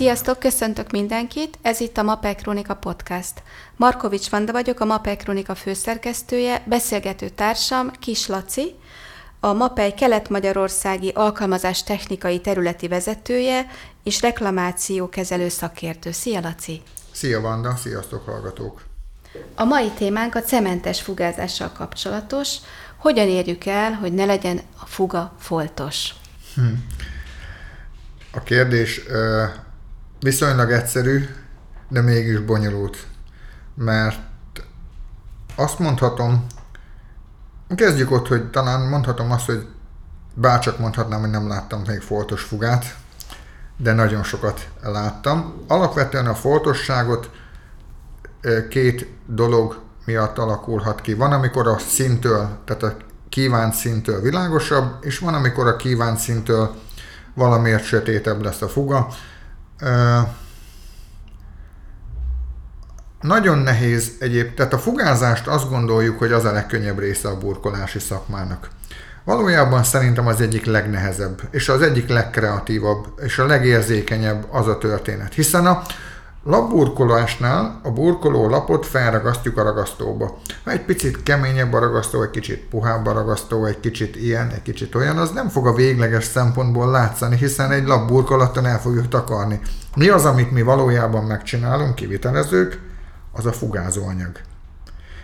Sziasztok, köszöntök mindenkit, ez itt a Mapel Krónika Podcast. Markovics Vanda vagyok, a Mapel Krónika főszerkesztője, beszélgető társam Kis Laci, a MAPEI kelet-magyarországi alkalmazás technikai területi vezetője és reklamáció kezelő szakértő. Szia, Laci! Szia, Vanda! Sziasztok, hallgatók! A mai témánk a cementes fugázással kapcsolatos. Hogyan érjük el, hogy ne legyen a fuga foltos? Hm. A kérdés viszonylag egyszerű, de mégis bonyolult. Mert azt mondhatom, kezdjük ott, hogy talán mondhatom azt, hogy bárcsak mondhatnám, hogy nem láttam még foltos fugát, de nagyon sokat láttam. Alapvetően a foltosságot két dolog miatt alakulhat ki. Van, amikor a szintől, tehát a kívánt szintől világosabb, és van, amikor a kívánt szintől valamiért sötétebb lesz a fuga. Nagyon nehéz egyéb, tehát a fugázást azt gondoljuk, hogy az a legkönnyebb része a burkolási szakmának. Valójában szerintem az egyik legnehezebb, és az egyik legkreatívabb, és a legérzékenyebb az a történet. Hiszen a, Lapburkolásnál a burkoló lapot felragasztjuk a ragasztóba. Ha egy picit keményebb a ragasztó, egy kicsit puhább a ragasztó, egy kicsit ilyen, egy kicsit olyan, az nem fog a végleges szempontból látszani, hiszen egy lapburkolattal el fogjuk takarni. Mi az, amit mi valójában megcsinálunk, kivitelezők? Az a fugázóanyag.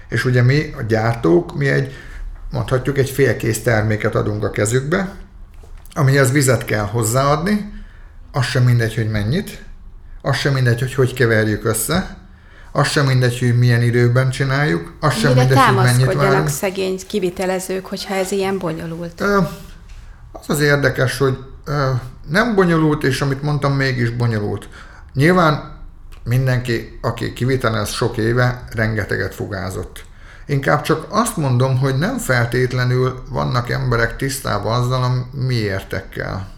És ugye mi, a gyártók, mi egy, mondhatjuk, egy félkész terméket adunk a kezükbe, amihez vizet kell hozzáadni, az sem mindegy, hogy mennyit, az sem mindegy, hogy hogy keverjük össze, az sem mindegy, hogy milyen időben csináljuk, az sem Mire mindegy, hogy mennyit várunk. szegény kivitelezők, hogyha ez ilyen bonyolult? Ö, az az érdekes, hogy ö, nem bonyolult, és amit mondtam, mégis bonyolult. Nyilván mindenki, aki kivitelez sok éve, rengeteget fugázott. Inkább csak azt mondom, hogy nem feltétlenül vannak emberek tisztában azzal a miértekkel.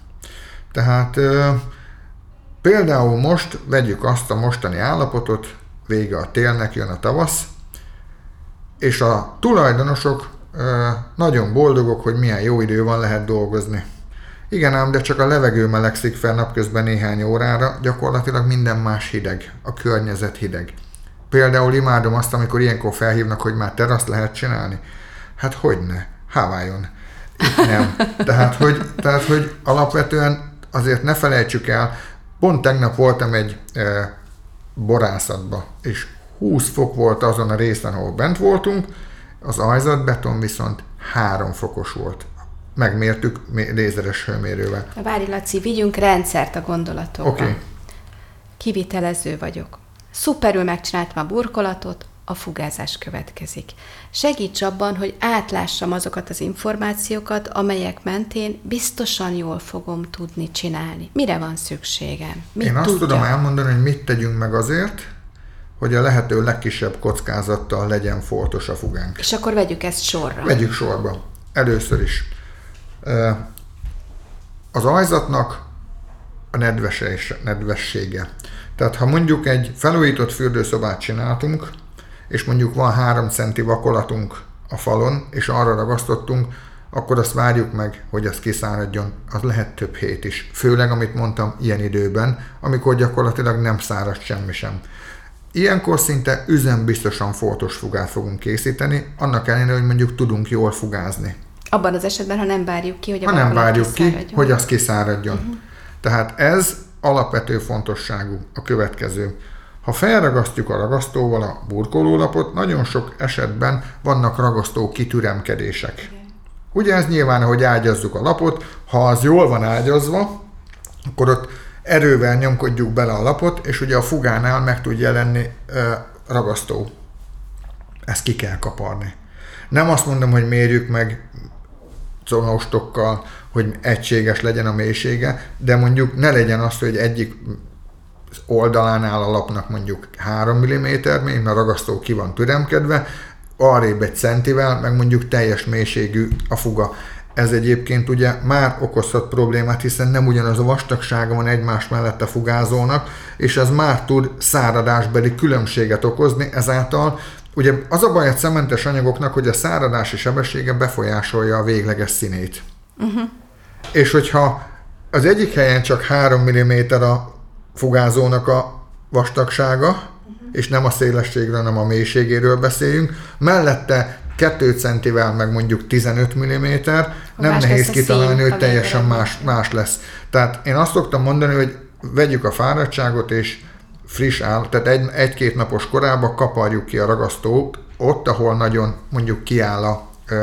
Tehát ö, Például most vegyük azt a mostani állapotot, vége a télnek, jön a tavasz, és a tulajdonosok nagyon boldogok, hogy milyen jó idő van, lehet dolgozni. Igen ám, de csak a levegő melegszik fel napközben néhány órára, gyakorlatilag minden más hideg, a környezet hideg. Például imádom azt, amikor ilyenkor felhívnak, hogy már teraszt lehet csinálni. Hát hogy ne? Háváljon. Itt nem. Tehát hogy, tehát, hogy alapvetően azért ne felejtsük el, Pont tegnap voltam egy e, borászatba, és 20 fok volt azon a részen, ahol bent voltunk, az ajzatbeton viszont 3 fokos volt. Megmértük lézeres hőmérővel. Várj Laci, vigyünk rendszert a gondolatokba. Oké. Okay. Kivitelező vagyok. Szuperül megcsináltam a burkolatot, a fugázás következik. Segíts abban, hogy átlássam azokat az információkat, amelyek mentén biztosan jól fogom tudni csinálni. Mire van szükségem? Mit Én azt tudja? tudom elmondani, hogy mit tegyünk meg azért, hogy a lehető legkisebb kockázattal legyen foltos a fugánk. És akkor vegyük ezt sorra. Vegyük sorba. Először is. Az ajzatnak a nedvessége. Tehát ha mondjuk egy felújított fürdőszobát csináltunk, és mondjuk van 3 centi vakolatunk a falon, és arra ragasztottunk, akkor azt várjuk meg, hogy az kiszáradjon. Az lehet több hét is. Főleg, amit mondtam, ilyen időben, amikor gyakorlatilag nem szárad semmi sem. Ilyenkor szinte üzembiztosan foltos fugát fogunk készíteni, annak ellenére, hogy mondjuk tudunk jól fugázni. Abban az esetben, ha nem várjuk ki, hogy a ha nem várjuk ki, hogy az kiszáradjon. Uh-huh. Tehát ez alapvető fontosságú a következő. Ha felragasztjuk a ragasztóval a burkolólapot, nagyon sok esetben vannak ragasztó kitüremkedések. Ugye ez nyilván, hogy ágyazzuk a lapot, ha az jól van ágyazva, akkor ott erővel nyomkodjuk bele a lapot, és ugye a fugánál meg tud jelenni ö, ragasztó. Ezt ki kell kaparni. Nem azt mondom, hogy mérjük meg conostokkal, hogy egységes legyen a mélysége, de mondjuk ne legyen az, hogy egyik oldalánál a lapnak mondjuk 3 mm, még a ragasztó ki van türemkedve, arrébb egy centivel, meg mondjuk teljes mélységű a fuga. Ez egyébként ugye már okozhat problémát, hiszen nem ugyanaz a vastagsága van egymás mellett a fugázónak, és ez már tud száradásbeli különbséget okozni, ezáltal ugye az a baj a cementes anyagoknak, hogy a száradási sebessége befolyásolja a végleges színét. Uh-huh. És hogyha az egyik helyen csak 3 mm a fugázónak a vastagsága, uh-huh. és nem a szélességről, hanem a mélységéről beszéljünk. Mellette 2 centivel, meg mondjuk 15 mm, nem nehéz kitalálni, hogy teljesen más, más lesz. Tehát én azt szoktam mondani, hogy vegyük a fáradtságot, és friss áll, tehát egy, egy-két napos korába kaparjuk ki a ragasztót, ott, ahol nagyon mondjuk kiáll a e,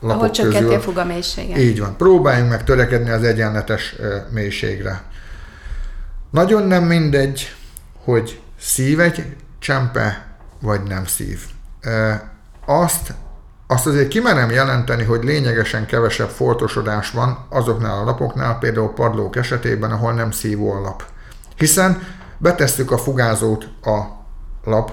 lapok ahol csökkenti a fuga mélysége. Így van. Próbáljunk meg törekedni az egyenletes e, mélységre. Nagyon nem mindegy, hogy szív egy csempe, vagy nem szív. Azt, azt azért kimerem jelenteni, hogy lényegesen kevesebb foltosodás van azoknál a lapoknál, például padlók esetében, ahol nem szívó a lap. Hiszen betesszük a fugázót a lap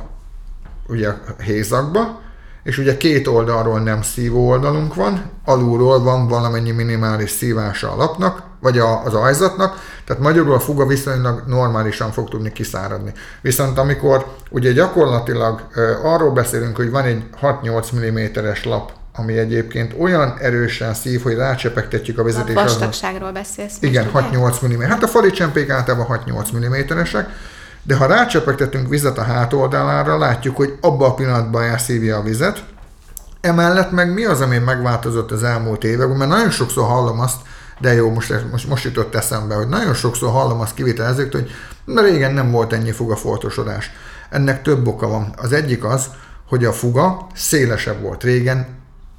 ugye hézakba, és ugye két oldalról nem szívó oldalunk van, alulról van valamennyi minimális szívása a lapnak, vagy a, az ajzatnak, tehát magyarul a fuga viszonylag normálisan fog tudni kiszáradni. Viszont amikor ugye gyakorlatilag arról beszélünk, hogy van egy 6-8 mm-es lap, ami egyébként olyan erősen szív, hogy rácsepegtetjük a vizet. A vastagságról beszélsz. Igen, 6-8 mm. Hát a fali csempék általában 6-8 mm-esek, de ha rácsepegtetünk vizet a hátoldalára, látjuk, hogy abban a pillanatban elszívja a vizet. Emellett meg mi az, ami megváltozott az elmúlt években, mert nagyon sokszor hallom azt, de jó, most, most, most jutott eszembe, hogy nagyon sokszor hallom azt kivitelezőktől, hogy na régen nem volt ennyi fugafoltosodás. Ennek több oka van. Az egyik az, hogy a fuga szélesebb volt régen,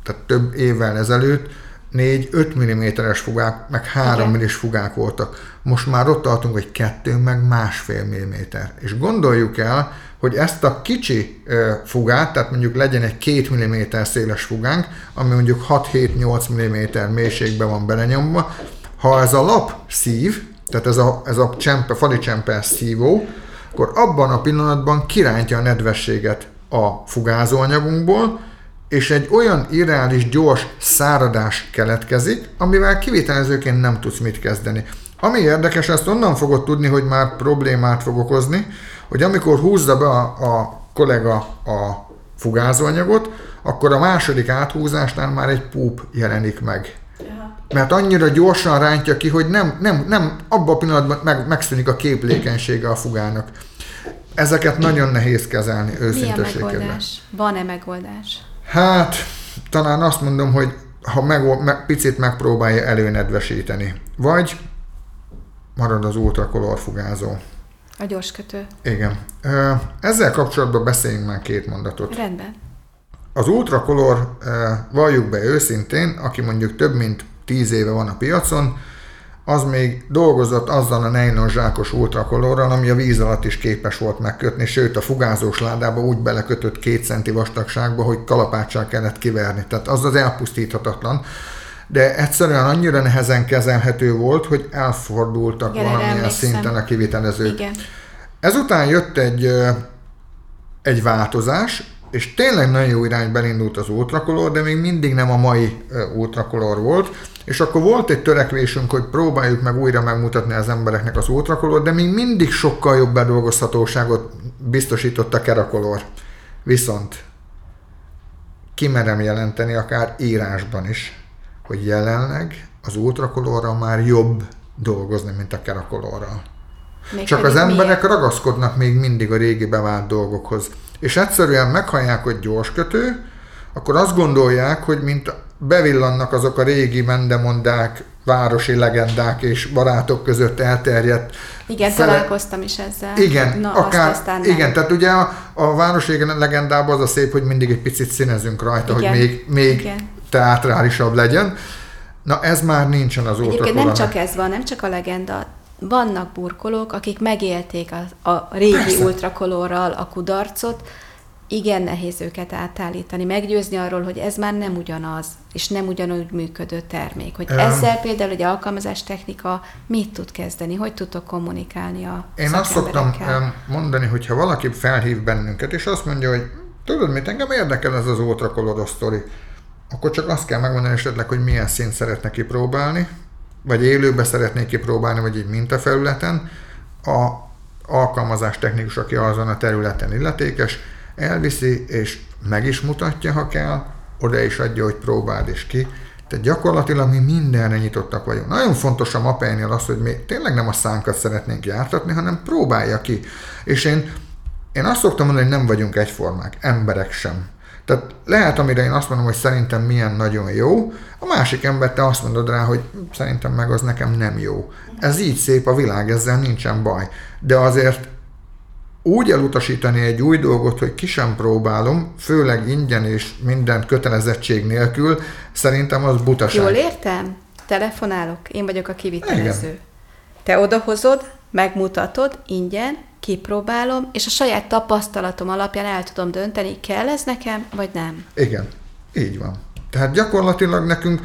tehát több évvel ezelőtt, 4-5 mm-es fugák, meg 3 mm fugák voltak. Most már ott tartunk, hogy 2 meg másfél milliméter. És gondoljuk el, hogy ezt a kicsi fugát, tehát mondjuk legyen egy 2 mm széles fugánk, ami mondjuk 6-7-8 mm mélységben van belenyomva, ha ez a lap szív, tehát ez a, ez a csempe, fali csempe szívó, akkor abban a pillanatban kirántja a nedvességet a fugázóanyagunkból, és egy olyan irreális gyors száradás keletkezik, amivel kivitelezőként nem tudsz mit kezdeni. Ami érdekes, ezt onnan fogod tudni, hogy már problémát fog okozni, hogy amikor húzza be a, a kollega a fugázóanyagot, akkor a második áthúzásnál már egy púp jelenik meg. Mert annyira gyorsan rántja ki, hogy nem, nem, nem abban a pillanatban meg, megszűnik a képlékenysége a fugának. Ezeket nagyon nehéz kezelni őszinteségében. Van-e megoldás? Hát, talán azt mondom, hogy ha meg, meg, picit megpróbálja előnedvesíteni. Vagy marad az ultrakolor fugázó. A gyorskötő. Igen. Ezzel kapcsolatban beszéljünk már két mondatot. Rendben. Az ultrakolor, valljuk be őszintén, aki mondjuk több mint tíz éve van a piacon, az még dolgozott azzal a nylon zsákos ultrakolorral, ami a víz alatt is képes volt megkötni, sőt a fugázós ládába úgy belekötött két centi vastagságba, hogy kalapáccsal kellett kiverni. Tehát az az elpusztíthatatlan. De egyszerűen annyira nehezen kezelhető volt, hogy elfordultak Igen, valamilyen szinten a kivitelezők. Igen. Ezután jött egy, egy változás, és tényleg nagyon jó irányba elindult az ultrakolor, de még mindig nem a mai ultrakolor volt, és akkor volt egy törekvésünk, hogy próbáljuk meg újra megmutatni az embereknek az ultrakolor, de még mindig sokkal jobb bedolgozhatóságot biztosított a kerakolor. Viszont kimerem jelenteni akár írásban is, hogy jelenleg az ultrakolorral már jobb dolgozni, mint a kerakolorral. Még Csak az emberek miért? ragaszkodnak még mindig a régi bevált dolgokhoz. És egyszerűen meghallják, hogy gyors kötő, akkor azt gondolják, hogy mint bevillannak azok a régi mendemondák, városi legendák és barátok között elterjedt. Igen, fele... találkoztam is ezzel. Igen, Na, akár, azt aztán igen, tehát ugye a, a városi legendában az a szép, hogy mindig egy picit színezünk rajta, igen. hogy még, még igen. teátrálisabb legyen. Na ez már nincsen az Egyébként nem csak ez van, nem csak a legenda, vannak burkolók, akik megélték a, a régi Persze. ultrakolorral a kudarcot, igen nehéz őket átállítani, meggyőzni arról, hogy ez már nem ugyanaz, és nem ugyanúgy működő termék. Hogy ezzel például egy alkalmazás technika mit tud kezdeni, hogy tudtok kommunikálni a Én azt szoktam mondani, hogy ha valaki felhív bennünket, és azt mondja, hogy tudod mit, engem érdekel ez az ultrakolor sztori, akkor csak azt kell megmondani esetleg, hogy milyen szint szeretne kipróbálni, vagy élőbe szeretnék kipróbálni, vagy egy mintafelületen, a alkalmazás technikus, aki azon a területen illetékes, elviszi, és meg is mutatja, ha kell, oda is adja, hogy próbáld is ki. Tehát gyakorlatilag mi mindenre nyitottak vagyunk. Nagyon fontos a mapeinél az, hogy mi tényleg nem a szánkat szeretnénk jártatni, hanem próbálja ki. És én, én azt szoktam mondani, hogy nem vagyunk egyformák, emberek sem. Tehát lehet, amire én azt mondom, hogy szerintem milyen nagyon jó, a másik ember te azt mondod rá, hogy szerintem meg az nekem nem jó. Ez így szép a világ, ezzel nincsen baj. De azért úgy elutasítani egy új dolgot, hogy ki sem próbálom, főleg ingyen és minden kötelezettség nélkül, szerintem az butaság. Jól értem? Telefonálok, én vagyok a kivitelező. Igen. Te odahozod, megmutatod ingyen, kipróbálom, és a saját tapasztalatom alapján el tudom dönteni, kell ez nekem, vagy nem. Igen, így van. Tehát gyakorlatilag nekünk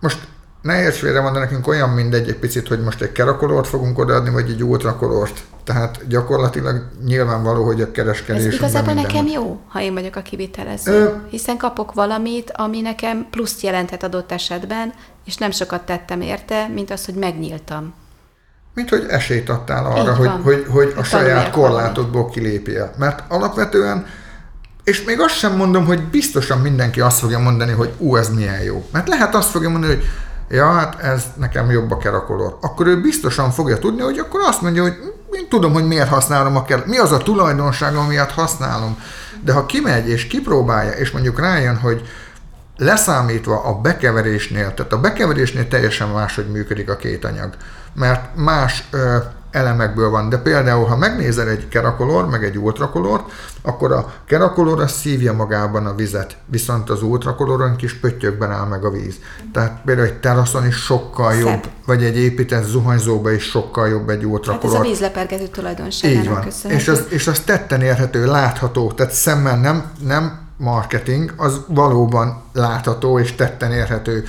most ne érts félre van, de nekünk olyan mindegy egy picit, hogy most egy kerakolort fogunk odaadni, vagy egy ultrakolort. Tehát gyakorlatilag nyilvánvaló, hogy a kereskedés... Ez igazából nekem jó, ha én vagyok a kivitelező. Ö... Hiszen kapok valamit, ami nekem pluszt jelenthet adott esetben, és nem sokat tettem érte, mint az, hogy megnyíltam. Mint hogy esélyt adtál arra, hogy, hogy, hogy a saját korlátodból kilépjél. Mert alapvetően és még azt sem mondom, hogy biztosan mindenki azt fogja mondani, hogy ú, ez milyen jó. Mert lehet azt fogja mondani, hogy ja, hát ez nekem jobb a kerakolor. Akkor ő biztosan fogja tudni, hogy akkor azt mondja, hogy én tudom, hogy miért használom a kerak. Mi az a tulajdonság, amiatt használom. De ha kimegy és kipróbálja, és mondjuk rájön, hogy leszámítva a bekeverésnél, tehát a bekeverésnél teljesen máshogy működik a két anyag, mert más ö, elemekből van. De például, ha megnézel egy kerakolor, meg egy ultrakolort, akkor a kerakolor az szívja magában a vizet, viszont az ultrakoloron kis pöttyökben áll meg a víz. Tehát például egy teraszon is sokkal Szebb. jobb, vagy egy épített zuhanyzóban is sokkal jobb egy ultrakolor. Hát ez a vízlepergető tulajdonságának Így van. És az, és az tetten érhető, látható, tehát szemmel nem, nem marketing, az valóban látható és tetten érhető.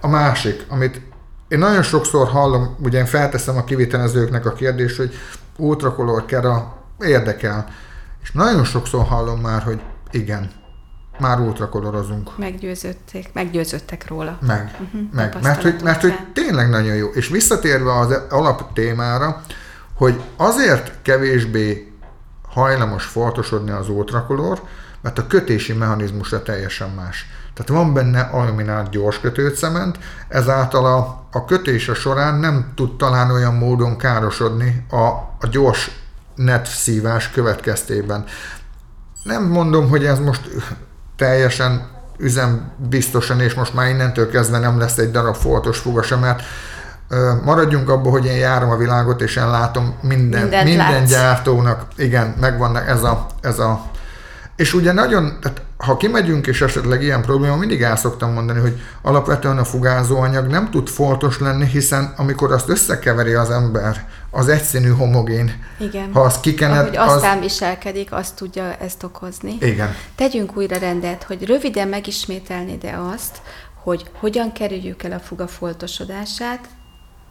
A másik, amit én nagyon sokszor hallom, ugye én felteszem a kivitelezőknek a kérdést, hogy ultrakolor kera érdekel. És nagyon sokszor hallom már, hogy igen, már ultrakolorozunk. Meggyőzöttek, meggyőzöttek róla. Meg, uh-huh, meg. Mert hogy, mert hogy tényleg nagyon jó. És visszatérve az alap témára, hogy azért kevésbé hajlamos foltosodni az ultrakolor, mert a kötési mechanizmusa teljesen más. Tehát van benne aluminált gyors kötőcement, ezáltal a, a kötése során nem tud talán olyan módon károsodni a, a gyors net szívás következtében. Nem mondom, hogy ez most teljesen üzem biztosan, és most már innentől kezdve nem lesz egy darab foltos fuga mert maradjunk abban, hogy én járom a világot, és én látom minden, minden gyártónak, igen, megvan ez a, ez a és ugye nagyon, tehát ha kimegyünk, és esetleg ilyen probléma, mindig el szoktam mondani, hogy alapvetően a fugázóanyag nem tud foltos lenni, hiszen amikor azt összekeveri az ember, az egyszínű homogén. Igen. Ha azt kikened, Ahogy aztán az... viselkedik, azt tudja ezt okozni. Igen. Tegyünk újra rendet, hogy röviden megismételni de azt, hogy hogyan kerüljük el a fuga foltosodását,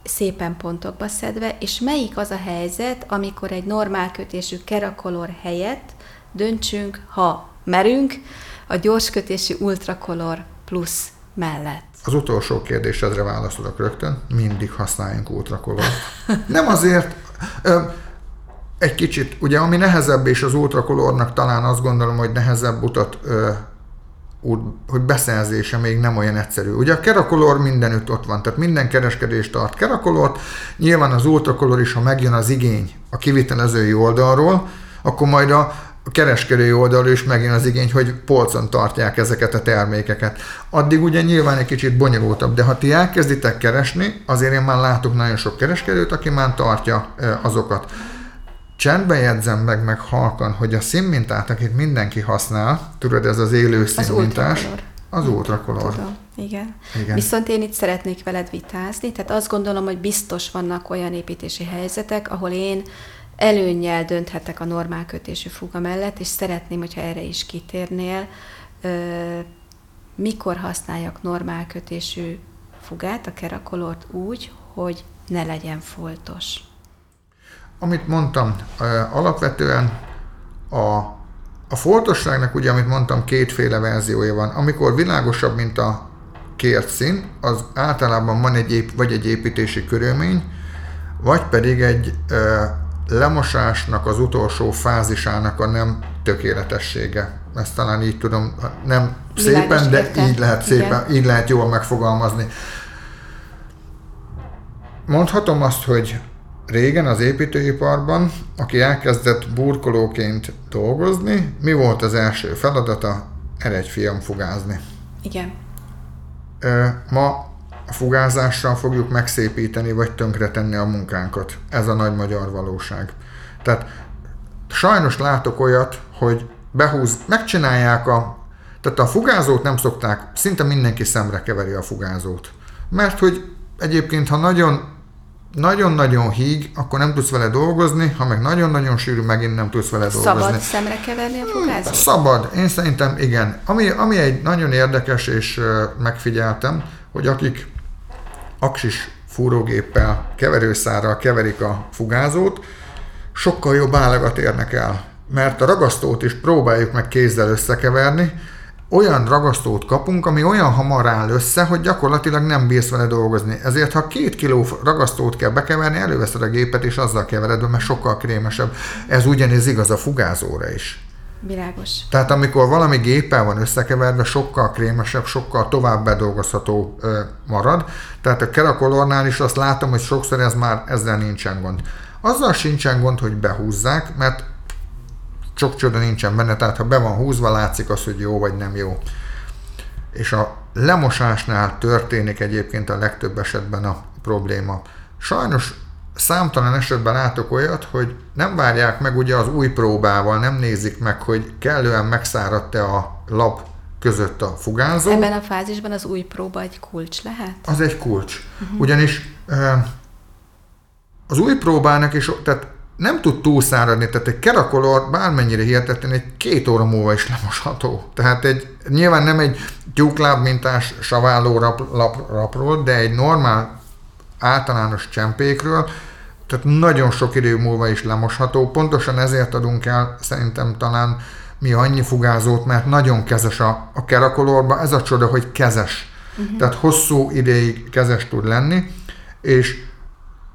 szépen pontokba szedve, és melyik az a helyzet, amikor egy normál kötésű kerakolor helyett döntsünk, ha merünk, a gyorskötési ultrakolor plusz mellett. Az utolsó kérdésedre válaszolok rögtön, mindig használjunk ultrakolort. Nem azért, egy kicsit, ugye ami nehezebb, és az ultrakolornak talán azt gondolom, hogy nehezebb utat, ö, úgy, hogy beszerzése még nem olyan egyszerű. Ugye a kerakolor mindenütt ott van, tehát minden kereskedés tart kerakolort, nyilván az ultrakolor is, ha megjön az igény a kivitelezői oldalról, akkor majd a a kereskedői oldalról is megjön az igény, hogy polcon tartják ezeket a termékeket. Addig ugye nyilván egy kicsit bonyolultabb, de ha ti elkezditek keresni, azért én már látok nagyon sok kereskedőt, aki már tartja azokat. Csendben jegyzem meg, meg halkan, hogy a színmintát, akit mindenki használ, tudod, ez az élő színmintás, az ultrakolor. Tudom, igen. igen. Viszont én itt szeretnék veled vitázni, tehát azt gondolom, hogy biztos vannak olyan építési helyzetek, ahol én előnnyel dönthetek a normál kötésű fuga mellett, és szeretném, hogyha erre is kitérnél, mikor használjak normál kötésű fugát, a kerakolort úgy, hogy ne legyen foltos. Amit mondtam, alapvetően a, a foltosságnak ugye, amit mondtam, kétféle verziója van. Amikor világosabb, mint a kért szín, az általában van egy vagy egy építési körülmény, vagy pedig egy lemosásnak az utolsó fázisának a nem tökéletessége. ezt talán így tudom, nem Világos szépen, de érte. így lehet szépen, Igen. így lehet jól megfogalmazni. Mondhatom azt, hogy régen az építőiparban, aki elkezdett burkolóként dolgozni, mi volt az első feladata? egy fiam fugázni. Igen. Ma a fugázással fogjuk megszépíteni, vagy tönkretenni a munkánkat. Ez a nagy magyar valóság. Tehát sajnos látok olyat, hogy behúz, megcsinálják a, tehát a fugázót nem szokták, szinte mindenki szemre keveri a fugázót. Mert hogy egyébként, ha nagyon nagyon-nagyon híg, akkor nem tudsz vele dolgozni, ha meg nagyon-nagyon sűrű, megint nem tudsz vele dolgozni. Szabad szemre keverni a fugázót? Szabad, én szerintem igen. Ami, ami egy nagyon érdekes, és megfigyeltem, hogy akik aksis fúrógéppel, keverőszárral keverik a fugázót, sokkal jobb állagat érnek el. Mert a ragasztót is próbáljuk meg kézzel összekeverni, olyan ragasztót kapunk, ami olyan hamar áll össze, hogy gyakorlatilag nem bírsz vele dolgozni. Ezért, ha két kiló ragasztót kell bekeverni, előveszed a gépet, és azzal kevered, mert sokkal krémesebb. Ez ugyanis igaz a fugázóra is. Világos. Tehát amikor valami géppel van összekeverve, sokkal krémesebb, sokkal tovább bedolgozható ö, marad. Tehát a kerakolornál is azt látom, hogy sokszor ez már ezzel nincsen gond. Azzal sincsen gond, hogy behúzzák, mert sok csoda nincsen benne, tehát ha be van húzva, látszik az, hogy jó vagy nem jó. És a lemosásnál történik egyébként a legtöbb esetben a probléma. Sajnos számtalan esetben látok olyat, hogy nem várják meg ugye az új próbával, nem nézik meg, hogy kellően megszáradt-e a lap között a fugázó. Ebben a fázisban az új próba egy kulcs lehet? Az egy kulcs. Uh-huh. Ugyanis az új próbának is, tehát nem tud túlszáradni, tehát egy kerakolor bármennyire hihetetlen, egy két óra múlva is lemosható. Tehát egy, nyilván nem egy tyúkláb mintás saváló rap, lap, rapról, de egy normál általános csempékről, tehát nagyon sok idő múlva is lemosható. Pontosan ezért adunk el szerintem talán mi annyi fugázót, mert nagyon kezes a, a kerakolorba. Ez a csoda, hogy kezes. Uh-huh. Tehát hosszú ideig kezes tud lenni, és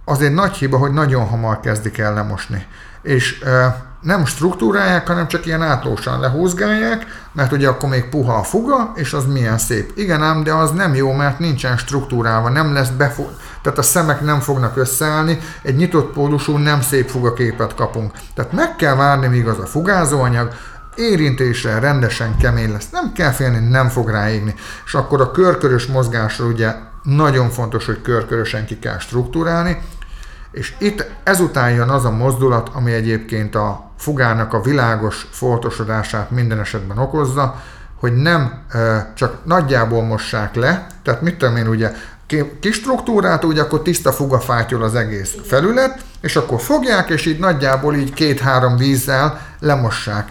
az egy nagy hiba, hogy nagyon hamar kezdik el lemosni. És e, nem struktúrálják, hanem csak ilyen átlósan lehúzgálják, mert ugye akkor még puha a fuga, és az milyen szép. Igen ám, de az nem jó, mert nincsen struktúrálva, nem lesz befog, tehát a szemek nem fognak összeállni, egy nyitott pólusú, nem szép fugaképet kapunk. Tehát meg kell várni, míg az a fugázóanyag érintésre rendesen kemény lesz. Nem kell félni, nem fog ráégni. És akkor a körkörös mozgásra ugye nagyon fontos, hogy körkörösen ki kell struktúrálni, és itt ezután jön az a mozdulat, ami egyébként a fugának a világos foltosodását minden esetben okozza, hogy nem csak nagyjából mossák le, tehát mit tudom én, ugye kis struktúrát, ugye akkor tiszta fugafátyol az egész felület, és akkor fogják, és így nagyjából így két-három vízzel lemossák.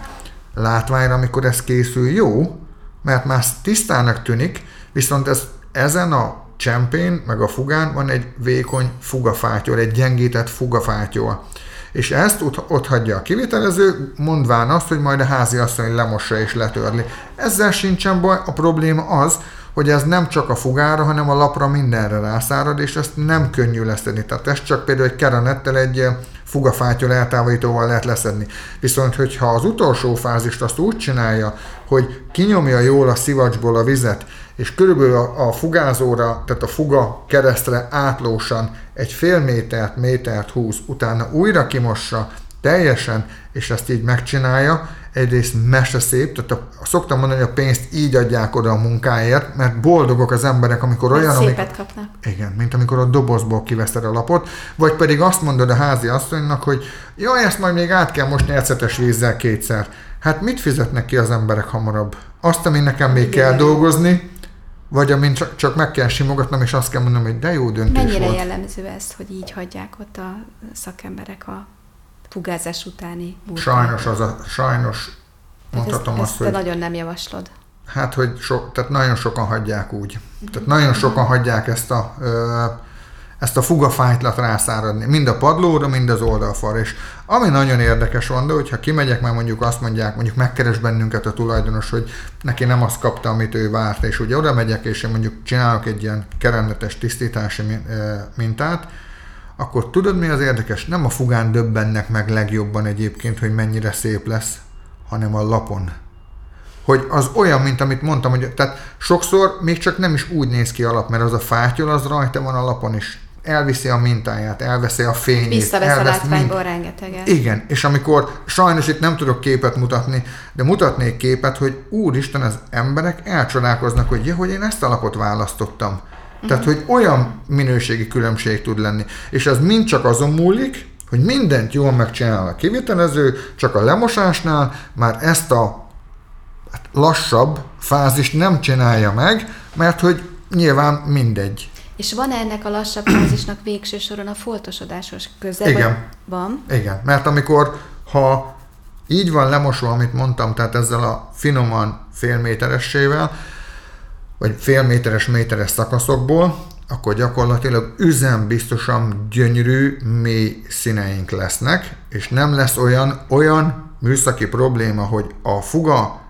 Látványra, amikor ez készül, jó, mert már tisztának tűnik, viszont ez ezen a csempén, meg a fugán van egy vékony fugafátyol, egy gyengített fugafátyol. És ezt ott, ott hagyja a kivitelező, mondván azt, hogy majd a házi asszony lemossa és letörli. Ezzel sincsen baj, a probléma az, hogy ez nem csak a fugára, hanem a lapra mindenre rászárad, és ezt nem könnyű leszedni. Tehát ezt csak például egy keranettel egy fugafátyol eltávolítóval lehet leszedni. Viszont, hogyha az utolsó fázist azt úgy csinálja, hogy kinyomja jól a szivacsból a vizet, és körülbelül a, a fugázóra, tehát a fuga keresztre átlósan egy fél métert, métert húz, utána újra kimossa teljesen, és ezt így megcsinálja, egyrészt mese szép, tehát a, szoktam mondani, hogy a pénzt így adják oda a munkáért, mert boldogok az emberek, amikor olyan, szépet amikor, kapnak. Igen, mint amikor a dobozból kiveszed a lapot, vagy pedig azt mondod a házi asszonynak, hogy jaj, ezt majd még át kell mosni ecetes vízzel kétszer. Hát mit fizetnek ki az emberek hamarabb? Azt, ami nekem még Igen. kell dolgozni, vagy amint csak, csak meg kell simogatnom, és azt kell mondanom, hogy de jó döntés Mennyire volt. jellemző ez, hogy így hagyják ott a szakemberek a fugázás utáni munkát? Sajnos, az a, sajnos mondhatom ezt, azt, ezt hogy... nagyon nem javaslod. Hát, hogy so, tehát nagyon sokan hagyják úgy. Uh-huh. Tehát nagyon sokan hagyják ezt a ö, ezt a fugafájtlat rászáradni, mind a padlóra, mind az oldalfalra. És ami nagyon érdekes van, de hogyha kimegyek, mert mondjuk azt mondják, mondjuk megkeres bennünket a tulajdonos, hogy neki nem azt kapta, amit ő várt, és ugye oda megyek, és én mondjuk csinálok egy ilyen kerenletes tisztítási mintát, akkor tudod mi az érdekes? Nem a fugán döbbennek meg legjobban egyébként, hogy mennyire szép lesz, hanem a lapon. hogy az olyan, mint amit mondtam, hogy tehát sokszor még csak nem is úgy néz ki alap, mert az a fátyol, az rajta van alapon is elviszi a mintáját, elveszi a fényét. Visszavesz a látványból rengeteget. Igen, és amikor sajnos itt nem tudok képet mutatni, de mutatnék képet, hogy úristen, az emberek elcsodálkoznak, hogy ja, hogy én ezt a lapot választottam. Uh-huh. Tehát, hogy olyan minőségi különbség tud lenni. És az mind csak azon múlik, hogy mindent jól megcsinál a kivitelező, csak a lemosásnál már ezt a hát lassabb fázist nem csinálja meg, mert hogy nyilván mindegy. És van ennek a lassabb fázisnak végső soron a foltosodásos köze? Igen. Van? Igen, mert amikor, ha így van lemosva, amit mondtam, tehát ezzel a finoman félméteressével, vagy félméteres méteres szakaszokból, akkor gyakorlatilag üzembiztosan gyönyörű, mély színeink lesznek, és nem lesz olyan, olyan műszaki probléma, hogy a fuga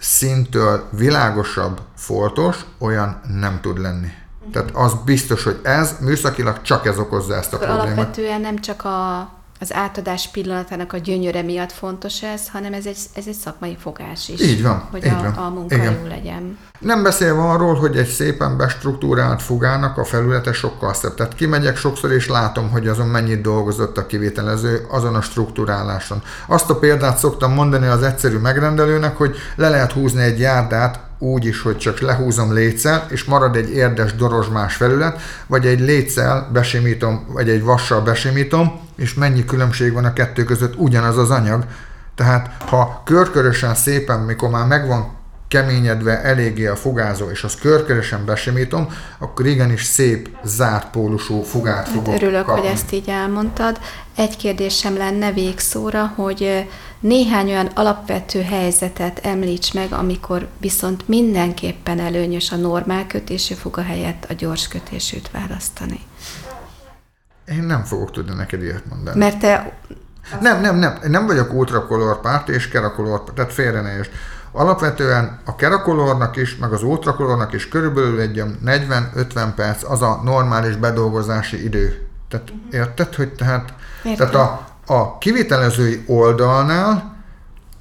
szintől világosabb foltos, olyan nem tud lenni. Tehát az biztos, hogy ez műszakilag csak ez okozza ezt a Akkor problémát. Alapvetően nem csak a az átadás pillanatának a gyönyöre miatt fontos ez, hanem ez egy, ez egy szakmai fogás is. Így van. Hogy így a, van. a munka Igen. jó legyen. Nem beszélve arról, hogy egy szépen bestruktúrált fogának a felülete sokkal szebb. Tehát kimegyek sokszor és látom, hogy azon mennyit dolgozott a kivitelező azon a struktúráláson. Azt a példát szoktam mondani az egyszerű megrendelőnek, hogy le lehet húzni egy járdát úgy is, hogy csak lehúzom létszel, és marad egy érdes dorozsmás felület, vagy egy létszel besimítom, vagy egy vassal besimítom, és mennyi különbség van a kettő között, ugyanaz az anyag. Tehát ha körkörösen szépen, mikor már megvan keményedve eléggé a fogázó, és azt körkörösen besimítom, akkor igenis szép, zárt pólusú fogát hát fogok Örülök, kapni. hogy ezt így elmondtad. Egy kérdésem lenne végszóra, hogy néhány olyan alapvető helyzetet említs meg, amikor viszont mindenképpen előnyös a normál kötésű fuga helyett a gyors kötésűt választani. Én nem fogok tudni neked ilyet mondani. Mert te... Nem, nem, nem. Nem vagyok ultrakolor párt és kerakolor párt, tehát félre ne is. Alapvetően a kerakolornak is, meg az ultrakolornak is körülbelül egy 40-50 perc az a normális bedolgozási idő. Tehát érted, hogy tehát, tehát a, a kivitelezői oldalnál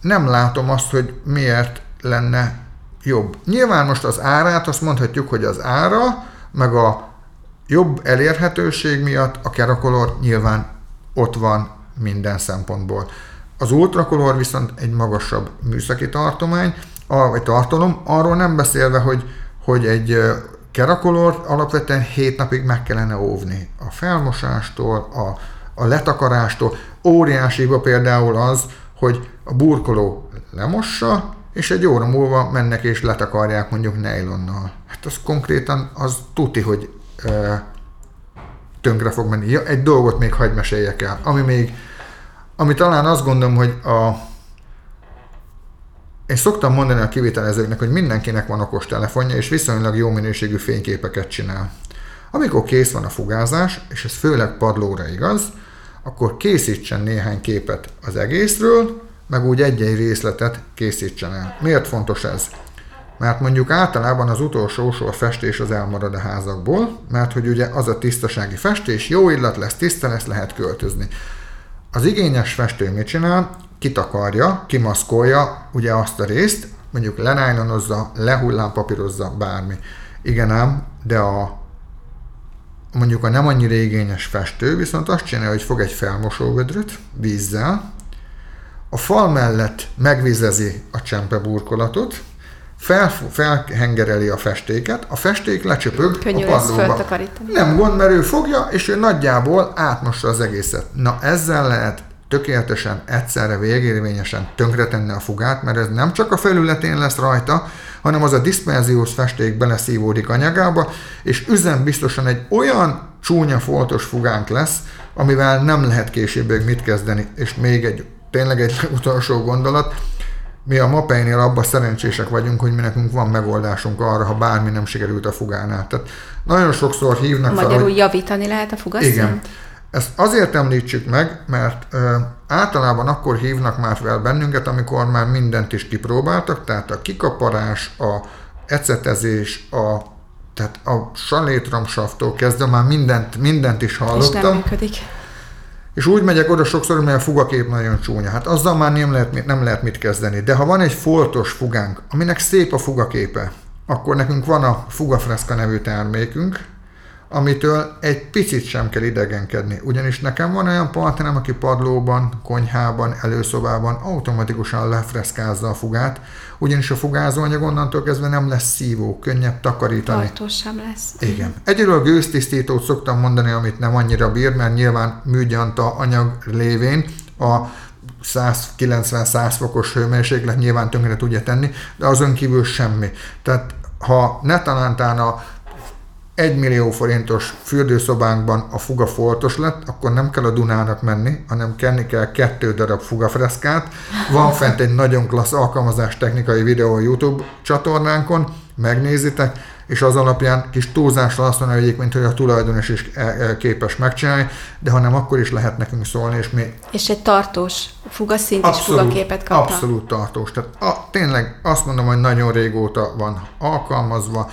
nem látom azt, hogy miért lenne jobb. Nyilván most az árát azt mondhatjuk, hogy az ára, meg a jobb elérhetőség miatt a kerakolor nyilván ott van minden szempontból. Az ultrakolor viszont egy magasabb műszaki tartomány, vagy tartalom, arról nem beszélve, hogy, hogy egy kerakolor alapvetően 7 napig meg kellene óvni. A felmosástól, a, a letakarástól. Óriási például az, hogy a burkoló lemossa, és egy óra múlva mennek és letakarják mondjuk nejlonnal. Hát az konkrétan az tuti, hogy e, tönkre fog menni. Ja, egy dolgot még hagyd meséljek el, ami még ami talán azt gondolom, hogy a, én szoktam mondani a kivitelezőknek, hogy mindenkinek van okos telefonja, és viszonylag jó minőségű fényképeket csinál. Amikor kész van a fugázás, és ez főleg padlóra igaz, akkor készítsen néhány képet az egészről, meg úgy egy-egy részletet készítsen el. Miért fontos ez? Mert mondjuk általában az utolsó sor festés az elmarad a házakból, mert hogy ugye az a tisztasági festés, jó illat lesz, tiszta lesz, lehet költözni. Az igényes festő mit csinál? Kitakarja, kimaszkolja ugye azt a részt, mondjuk lenájlonozza, lehullámpapírozza, bármi. Igen ám, de a mondjuk a nem annyira igényes festő viszont azt csinálja, hogy fog egy felmosóvödröt vízzel, a fal mellett megvizezi a csempeburkolatot, fel, felhengereli a festéket, a festék lecsöpög Könnyű a padlóba. Nem gond, mert ő fogja, és ő nagyjából átmossa az egészet. Na ezzel lehet tökéletesen, egyszerre, végérvényesen tönkretenni a fugát, mert ez nem csak a felületén lesz rajta, hanem az a diszperziós festék beleszívódik anyagába, és üzem biztosan egy olyan csúnya foltos fugánk lesz, amivel nem lehet később mit kezdeni. És még egy, tényleg egy utolsó gondolat, mi a Mapeinél abban szerencsések vagyunk, hogy mi nekünk van megoldásunk arra, ha bármi nem sikerült a fugánál. Tehát nagyon sokszor hívnak Magyarul fel, hogy... javítani lehet a fugasztón? Igen. Ezt azért említsük meg, mert ö, általában akkor hívnak már fel bennünket, amikor már mindent is kipróbáltak, tehát a kikaparás, a ecetezés, a tehát a salétramsaftól kezdve már mindent, mindent is hallottam. És nem működik. És úgy megyek oda sokszor, mert a fugakép nagyon csúnya. Hát azzal már nem lehet, nem lehet mit kezdeni. De ha van egy foltos fugánk, aminek szép a fugaképe, akkor nekünk van a Fugafreszka nevű termékünk, amitől egy picit sem kell idegenkedni. Ugyanis nekem van olyan partnerem, aki padlóban, konyhában, előszobában automatikusan lefreszkázza a fugát, ugyanis a fugázóanyag onnantól kezdve nem lesz szívó, könnyebb takarítani. Tartós sem lesz. Igen. Egyről a gőztisztítót szoktam mondani, amit nem annyira bír, mert nyilván műgyanta anyag lévén a 190-100 fokos hőmérséklet nyilván tönkre tudja tenni, de azon kívül semmi. Tehát ha netalántán a 1 millió forintos fürdőszobánkban a fuga foltos lett, akkor nem kell a Dunának menni, hanem kenni kell kettő darab fugafreszkát. Van fent egy nagyon klassz alkalmazás technikai videó a YouTube csatornánkon, megnézitek, és az alapján kis túlzással azt mondja egyébként, hogy a tulajdonos is e, e, képes megcsinálni, de ha nem, akkor is lehet nekünk szólni, és mi... És egy tartós fugaszintes fugaképet kapta. Abszolút tartós. Tehát a, tényleg azt mondom, hogy nagyon régóta van alkalmazva,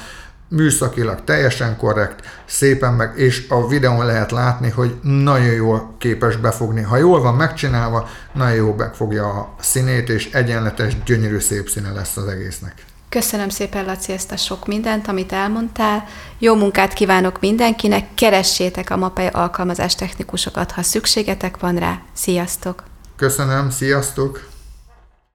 műszakilag teljesen korrekt, szépen meg, és a videón lehet látni, hogy nagyon jól képes befogni. Ha jól van megcsinálva, nagyon jól befogja a színét, és egyenletes, gyönyörű, szép színe lesz az egésznek. Köszönöm szépen, Laci, ezt a sok mindent, amit elmondtál. Jó munkát kívánok mindenkinek, keressétek a MAPEI alkalmazás technikusokat, ha szükségetek van rá. Sziasztok! Köszönöm, sziasztok!